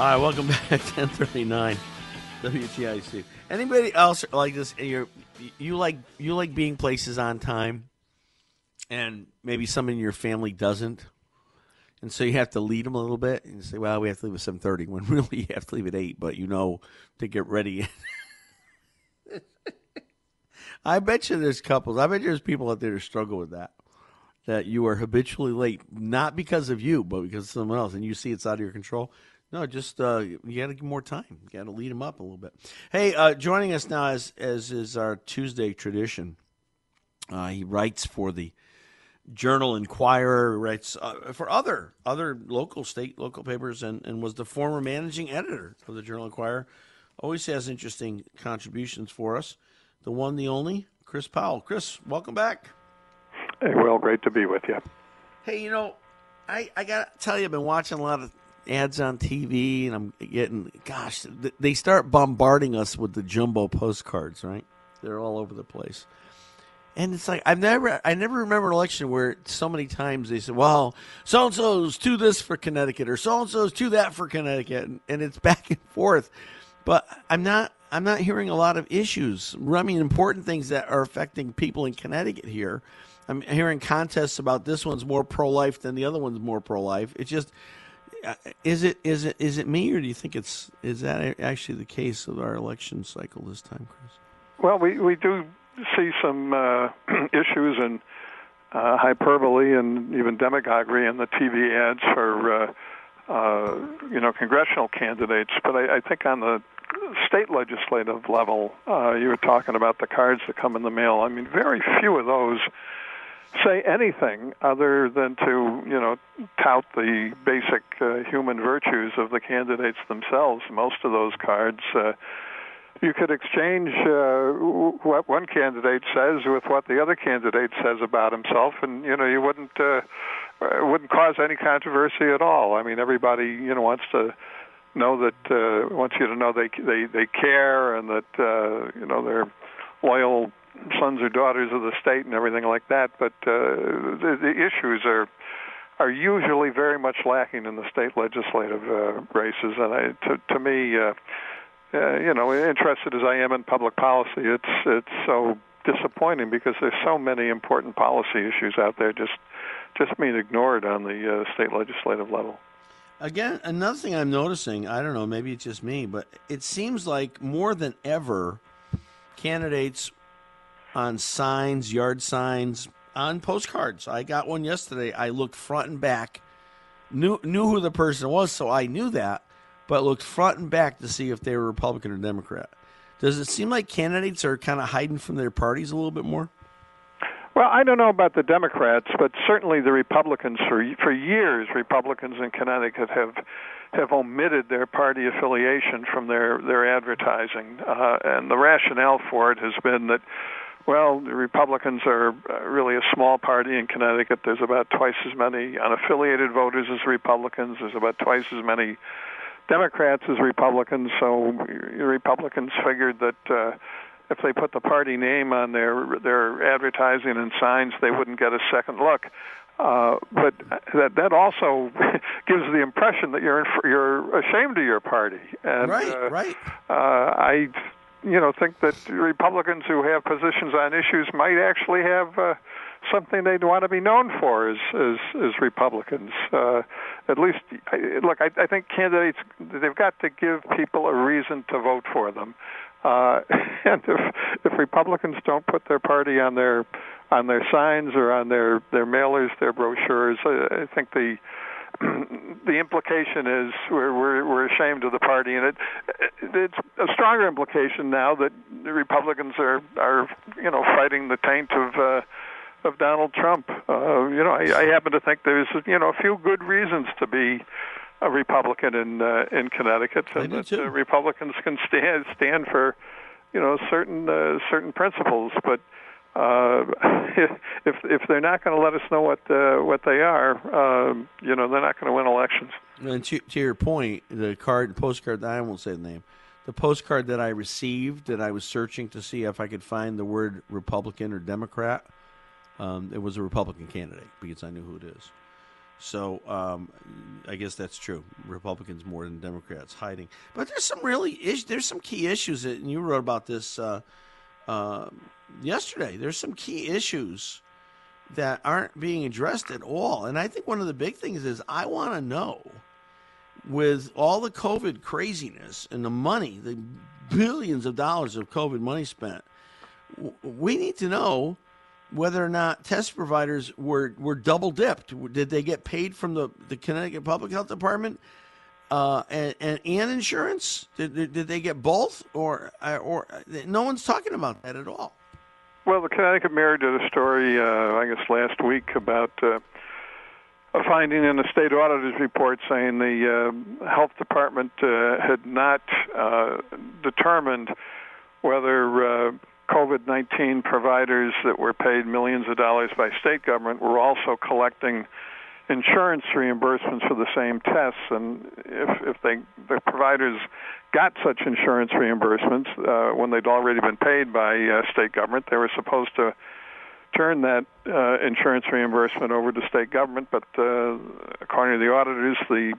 All right, welcome back. 1039 WTIC. Anybody else like this? You're, you like you like being places on time, and maybe someone in your family doesn't, and so you have to lead them a little bit and say, "Well, we have to leave at seven thirty. When really you have to leave at eight, but you know to get ready." I bet you there's couples. I bet there's people out there who struggle with that. That you are habitually late, not because of you, but because of someone else, and you see it's out of your control. No, just uh, you got to give more time. You got to lead them up a little bit. Hey, uh, joining us now as as is our Tuesday tradition. Uh, he writes for the Journal Inquirer, writes uh, for other other local, state, local papers, and, and was the former managing editor of the Journal Inquirer. Always has interesting contributions for us. The one, the only, Chris Powell. Chris, welcome back. Hey, well, great to be with you. Hey, you know, I, I got to tell you, I've been watching a lot of ads on TV, and I'm getting, gosh, they start bombarding us with the jumbo postcards, right? They're all over the place. And it's like I've never, I never remember an election where so many times they said, "Well, so and so's to this for Connecticut, or so and so's to that for Connecticut," and, and it's back and forth. But I'm not, I'm not hearing a lot of issues. I mean, important things that are affecting people in Connecticut here. I'm hearing contests about this one's more pro-life than the other one's more pro-life. It's just, is it is it is it me or do you think it's is that actually the case of our election cycle this time, Chris? Well, we we do see some uh, issues and uh, hyperbole and even demagoguery in the TV ads for uh, uh, you know congressional candidates, but I, I think on the state legislative level, uh, you were talking about the cards that come in the mail. I mean, very few of those say anything other than to you know tout the basic uh, human virtues of the candidates themselves. Most of those cards. Uh, you could exchange uh, what one candidate says with what the other candidate says about himself, and you know you wouldn't uh, wouldn't cause any controversy at all. I mean, everybody you know wants to know that uh, wants you to know they they they care and that uh, you know they're loyal sons or daughters of the state and everything like that. But uh, the, the issues are are usually very much lacking in the state legislative uh, races, and I, to, to me, uh, uh, you know, interested as I am in public policy, it's it's so disappointing because there's so many important policy issues out there just just being ignored on the uh, state legislative level. Again, another thing I'm noticing, I don't know, maybe it's just me, but it seems like more than ever, candidates on signs, yard signs, on postcards. I got one yesterday. I looked front and back, knew knew who the person was, so I knew that, but looked front and back to see if they were Republican or Democrat. Does it seem like candidates are kind of hiding from their parties a little bit more? Well, I don't know about the Democrats, but certainly the Republicans for for years, Republicans in Connecticut have have omitted their party affiliation from their their advertising, uh, and the rationale for it has been that well, the Republicans are uh, really a small party in Connecticut. There's about twice as many unaffiliated voters as Republicans. There's about twice as many Democrats as Republicans. So the Republicans figured that uh, if they put the party name on their their advertising and signs, they wouldn't get a second look. Uh, but that that also gives the impression that you're in, you're ashamed of your party. And, right, uh, right. Uh, I, you know, think that Republicans who have positions on issues might actually have uh, something they'd want to be known for as as, as Republicans. Uh, at least, look, I, I think candidates they've got to give people a reason to vote for them. Uh, and if if Republicans don't put their party on their on their signs or on their their mailers, their brochures, I, I think the the implication is we're, we're we're ashamed of the party, and it it's a stronger implication now that the Republicans are are you know fighting the taint of. Uh, of Donald Trump, uh, you know, I, I happen to think there's you know a few good reasons to be a Republican in uh, in Connecticut, and that uh, Republicans can stand stand for you know certain uh, certain principles, but uh, if if they're not going to let us know what uh, what they are, um, you know, they're not going to win elections. And to, to your point, the card, postcard, I won't say the name, the postcard that I received that I was searching to see if I could find the word Republican or Democrat, um, it was a Republican candidate because I knew who it is. So um, I guess that's true. Republicans more than Democrats hiding, but there's some really is- there's some key issues that and you wrote about this uh, uh, yesterday. There's some key issues that aren't being addressed at all, and I think one of the big things is I want to know with all the COVID craziness and the money, the billions of dollars of COVID money spent, we need to know whether or not test providers were, were double dipped. Did they get paid from the, the Connecticut Public Health Department uh, and, and, and insurance? Did, did, they get both? Or, or no one's talking about that at all. Well, the Connecticut Mirror did a story, uh, I guess, last week about uh, a finding in the state auditor's report saying the uh, health department uh, had not uh, determined whether uh, COVID 19 providers that were paid millions of dollars by state government were also collecting insurance reimbursements for the same tests. And if, if they, the providers got such insurance reimbursements uh, when they'd already been paid by uh, state government, they were supposed to turn that uh, insurance reimbursement over to state government. But uh, according to the auditors, the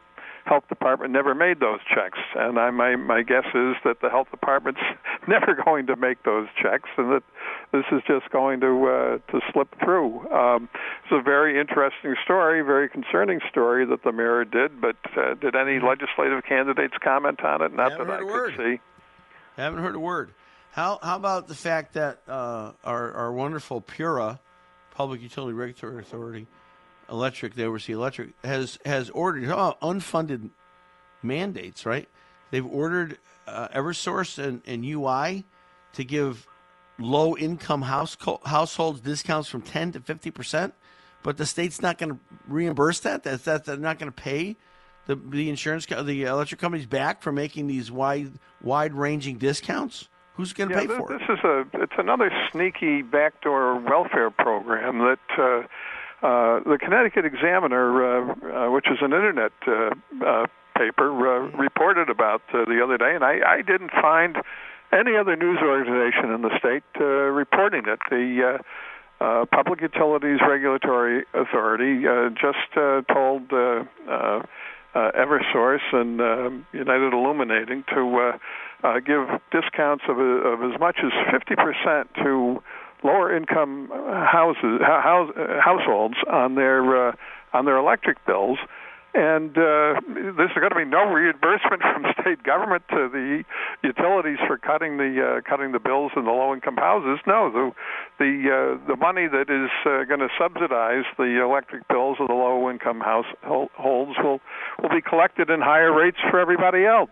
health department never made those checks, and I, my my guess is that the health department's never going to make those checks, and that this is just going to uh, to slip through. Um, it's a very interesting story, very concerning story that the Mirror did. But uh, did any legislative candidates comment on it? Not Haven't that I could word. see. Haven't heard a word. How how about the fact that uh, our our wonderful PURA, Public Utility Regulatory Authority, electric, they oversee electric, has has ordered oh, unfunded mandates. Right? They've ordered uh, EverSource and, and UI to give low income house households discounts from ten to fifty percent, but the state's not going to reimburse that. That's that they're not going to pay the the insurance co- the electric companies back for making these wide wide ranging discounts. Who's going to Yeah, pay this, for it? this is a it's another sneaky backdoor welfare program that uh, uh, the Connecticut Examiner, uh, uh, which is an internet uh, uh, paper, uh, reported about the other day, and I, I didn't find any other news organization in the state reporting it. The Public Utilities Regulatory Authority just told EverSource and United Illuminating to give discounts of, of as much as 50% to lower income houses house, households on their uh, on their electric bills. And uh, there's going to be no reimbursement from state government to the utilities for cutting the uh, cutting the bills in the low-income houses. No, the the uh, the money that is uh, going to subsidize the electric bills of the low-income households will will be collected in higher rates for everybody else.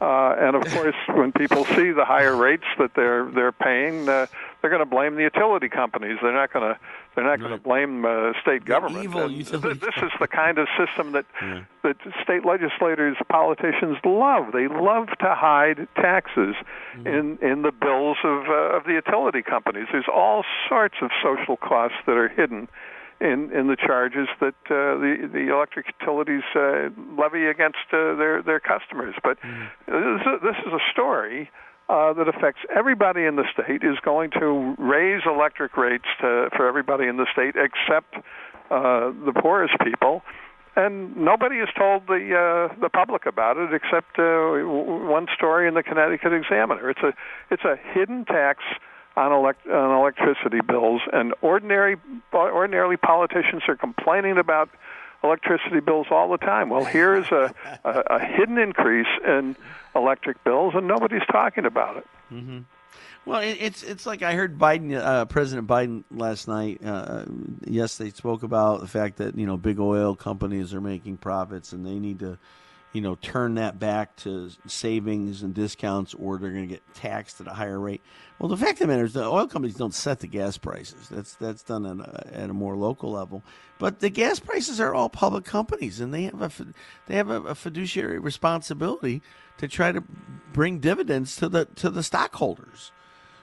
Uh, and of course, when people see the higher rates that they're they're paying, uh, they're going to blame the utility companies. They're not going to they're not going to blame uh, state government. evil utility this is the kind of system that that state legislators, politicians love. They love to hide taxes in in the bills of uh, of the utility companies. There's all sorts of social costs that are hidden in in the charges that uh, the the electric utilities uh, levy against uh, their their customers. But this, is a, this is a story. Uh, that affects everybody in the state is going to raise electric rates to, for everybody in the state except uh, the poorest people. And nobody has told the uh, the public about it except uh, one story in the Connecticut Examiner. It's a it's a hidden tax on, elect- on electricity bills, and ordinary ordinarily politicians are complaining about electricity bills all the time. Well, here's a, a, a hidden increase in electric bills, and nobody's talking about it. Mm-hmm. Well, it, it's it's like I heard Biden, uh, President Biden last night. Uh, yes, they spoke about the fact that you know big oil companies are making profits and they need to, you know, turn that back to savings and discounts, or they're going to get taxed at a higher rate. Well, the fact of the matter is, the oil companies don't set the gas prices. That's that's done at a, at a more local level. But the gas prices are all public companies, and they have a they have a, a fiduciary responsibility to try to bring dividends to the to the stockholders.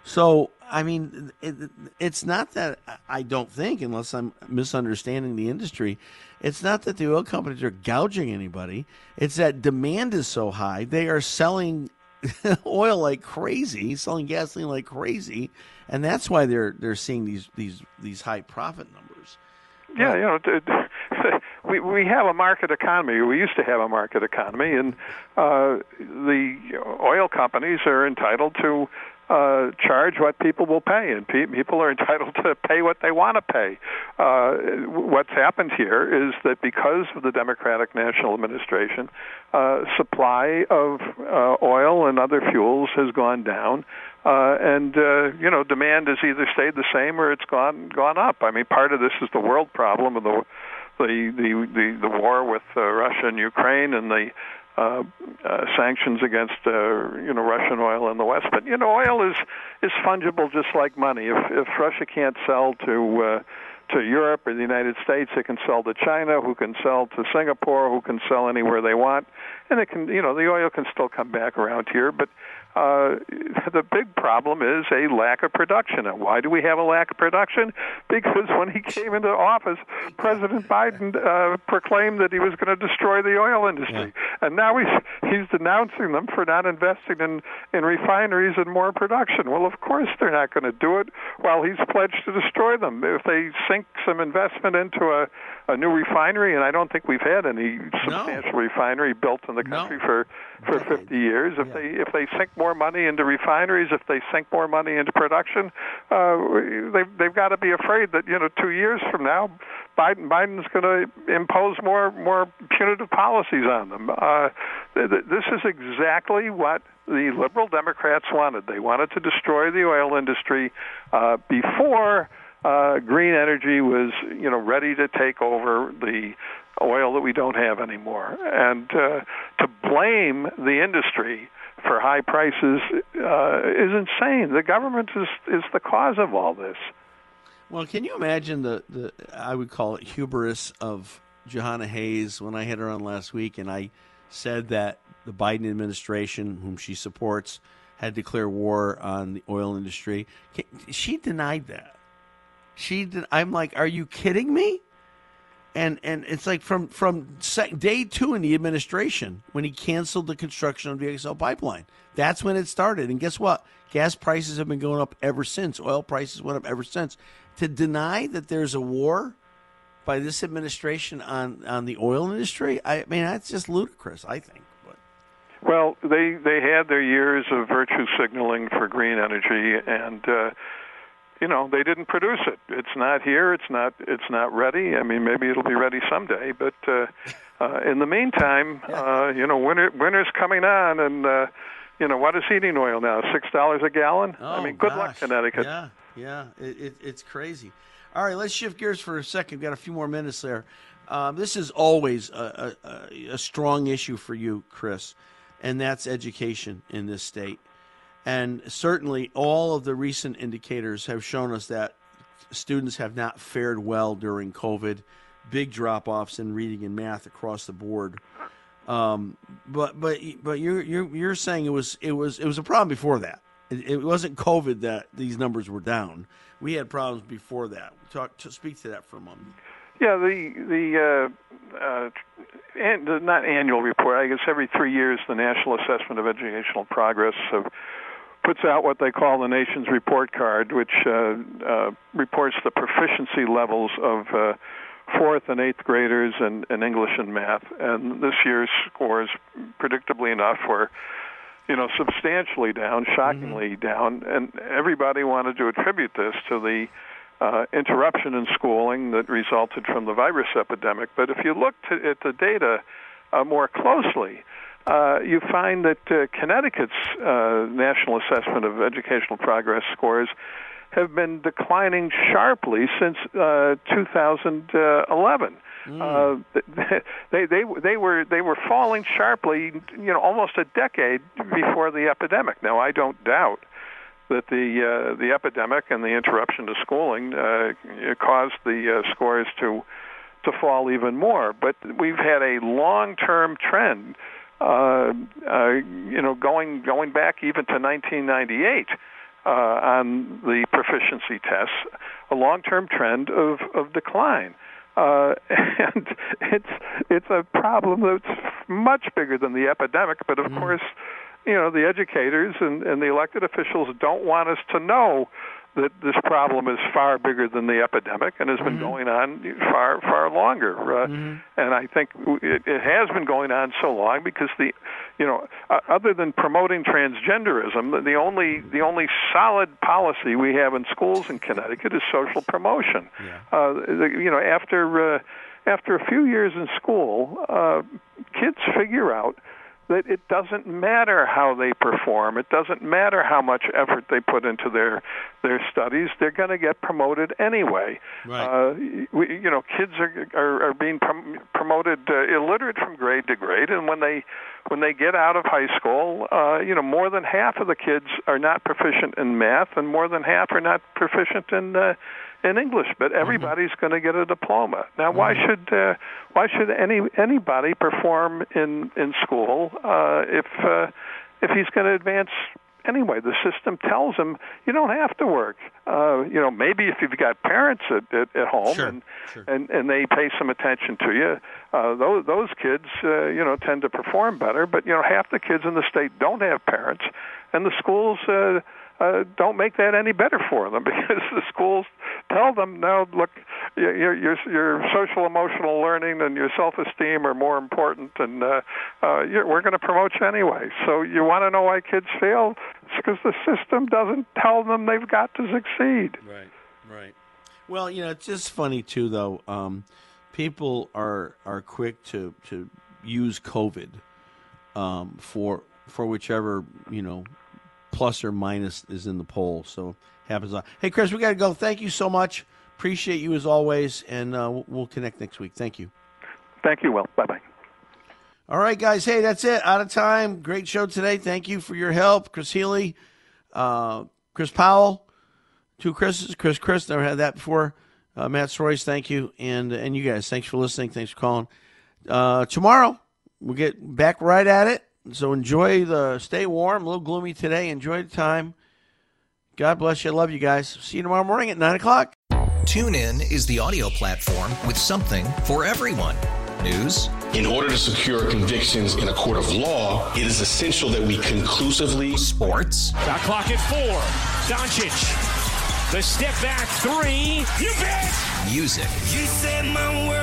So, I mean, it, it's not that I don't think, unless I'm misunderstanding the industry, it's not that the oil companies are gouging anybody. It's that demand is so high. They are selling oil like crazy, selling gasoline like crazy, and that's why they're they're seeing these these these high profit numbers. Yeah, you know, we we have a market economy. We used to have a market economy, and uh, the oil companies are entitled to uh, charge what people will pay, and pe- people are entitled to pay what they want to pay. Uh, what's happened here is that because of the Democratic National Administration, uh, supply of uh, oil and other fuels has gone down, uh, and uh, you know demand has either stayed the same or it's gone gone up. I mean, part of this is the world problem of the the the the, the war with uh, Russia and Ukraine and the uh, uh, sanctions against uh, you know Russian oil in the West. But you know, oil is is fungible just like money. If if Russia can't sell to uh, to Europe or the United States, it can sell to China, who can sell to Singapore, who can sell anywhere they want, and it can you know the oil can still come back around here. But uh, the big problem is a lack of production. And why do we have a lack of production? Because when he came into office, President Biden uh, proclaimed that he was going to destroy the oil industry, yeah. and now he's he's denouncing them for not investing in in refineries and more production. Well, of course they're not going to do it while he's pledged to destroy them. If they sink some investment into a a new refinery, and I don't think we've had any substantial no. refinery built in the country no. for for 50 years. If yeah. they if they sink more money into refineries, if they sink more money into production, uh, they've they've got to be afraid that you know two years from now, Biden Biden's going to impose more more punitive policies on them. Uh, th- th- this is exactly what the liberal Democrats wanted. They wanted to destroy the oil industry uh, before uh, green energy was, you know, ready to take over the oil that we don't have anymore. And uh, to blame the industry for high prices uh, is insane. The government is is the cause of all this. Well, can you imagine the, the I would call it hubris of Jahana Hayes when I had her on last week and I said that the Biden administration, whom she supports, had declared war on the oil industry. She denied that. She did. I'm like, are you kidding me? And and it's like from from day two in the administration when he canceled the construction of the XL pipeline. That's when it started. And guess what? Gas prices have been going up ever since. Oil prices went up ever since. To deny that there's a war by this administration on on the oil industry, I mean that's just ludicrous. I think. Well, they they had their years of virtue signaling for green energy and. Uh, you know they didn't produce it. It's not here. It's not. It's not ready. I mean, maybe it'll be ready someday. But uh, uh, in the meantime, uh, you know, winter winter's coming on, and uh, you know what is heating oil now? Six dollars a gallon. Oh, I mean, good gosh. luck, Connecticut. Yeah, yeah, it, it, it's crazy. All right, let's shift gears for a second. We've got a few more minutes there. Um, this is always a, a, a strong issue for you, Chris, and that's education in this state. And certainly, all of the recent indicators have shown us that students have not fared well during COVID. Big drop offs in reading and math across the board. Um, but but but you're you're you're saying it was it was it was a problem before that. It, it wasn't COVID that these numbers were down. We had problems before that. Talk to speak to that for a moment. Yeah, the the uh, uh, and the not annual report. I guess every three years, the National Assessment of Educational Progress of puts out what they call the nation's report card, which uh, uh, reports the proficiency levels of uh, fourth and eighth graders in, in English and math, and this year's scores, predictably enough, were you know substantially down, shockingly mm-hmm. down, and everybody wanted to attribute this to the uh, interruption in schooling that resulted from the virus epidemic. But if you look to, at the data uh, more closely, uh, you find that uh, Connecticut's uh, National Assessment of Educational Progress scores have been declining sharply since uh, 2011. Mm. Uh, they they they were they were falling sharply, you know, almost a decade before the epidemic. Now I don't doubt that the uh, the epidemic and the interruption to schooling uh, caused the uh, scores to to fall even more. But we've had a long-term trend, uh, uh, you know, going going back even to 1998 uh, on the proficiency tests, a long-term trend of of decline. Uh, and it's it's a problem that's much bigger than the epidemic. But of mm. course, you know, the educators and, and the elected officials don't want us to know that this problem is far bigger than the epidemic and has been mm-hmm. going on far far longer. Uh, mm-hmm. And I think it, it has been going on so long because the, you know, uh, other than promoting transgenderism, the only the only solid policy we have in schools in Connecticut is social promotion. Yeah. Uh, the, you know, after uh, after a few years in school, uh, kids figure out that it doesn't matter how they perform. It doesn't matter how much effort they put into their their studies. They're going to get promoted anyway. Right. Uh, we, you know, kids are are, are being prom- promoted uh, illiterate from grade to grade, and when they when they get out of high school, uh, you know, more than half of the kids are not proficient in math, and more than half are not proficient in uh, in English, but mm-hmm. everybody's mm-hmm. going to get a diploma. Now, mm-hmm. why should uh, why should any anybody perform in in school uh, if uh, if he's going to advance anyway? The system tells them you don't have to work. Uh, you know, maybe if you've got parents at at, at home sure. and, sure. and and they pay some attention to you, uh, those those kids uh, you know tend to perform better. But you know, half the kids in the state don't have parents, and the schools. Uh, uh, don't make that any better for them because the schools tell them, no, look, your your, your social emotional learning and your self esteem are more important, and uh, uh, you're, we're going to promote you anyway. So you want to know why kids fail? It's because the system doesn't tell them they've got to succeed. Right, right. Well, you know, it's just funny too, though. Um, people are are quick to to use COVID um, for for whichever you know plus or minus is in the poll. So happens. On. Hey, Chris, we got to go. Thank you so much. Appreciate you as always, and uh, we'll connect next week. Thank you. Thank you, Will. Bye bye. All right, guys. Hey, that's it. Out of time. Great show today. Thank you for your help, Chris Healy, uh, Chris Powell, two Chris's, Chris Chris. Never had that before. Uh, Matt Royce, thank you, and and you guys, thanks for listening. Thanks for calling. Uh, tomorrow we'll get back right at it. So enjoy the stay warm. A little gloomy today. Enjoy the time. God bless you. I love you guys. See you tomorrow morning at nine o'clock. TuneIn is the audio platform with something for everyone. News. In order to secure convictions in a court of law, it is essential that we conclusively. Sports. Got clock at four. Doncic. The step back three. You bet. Music. You set my world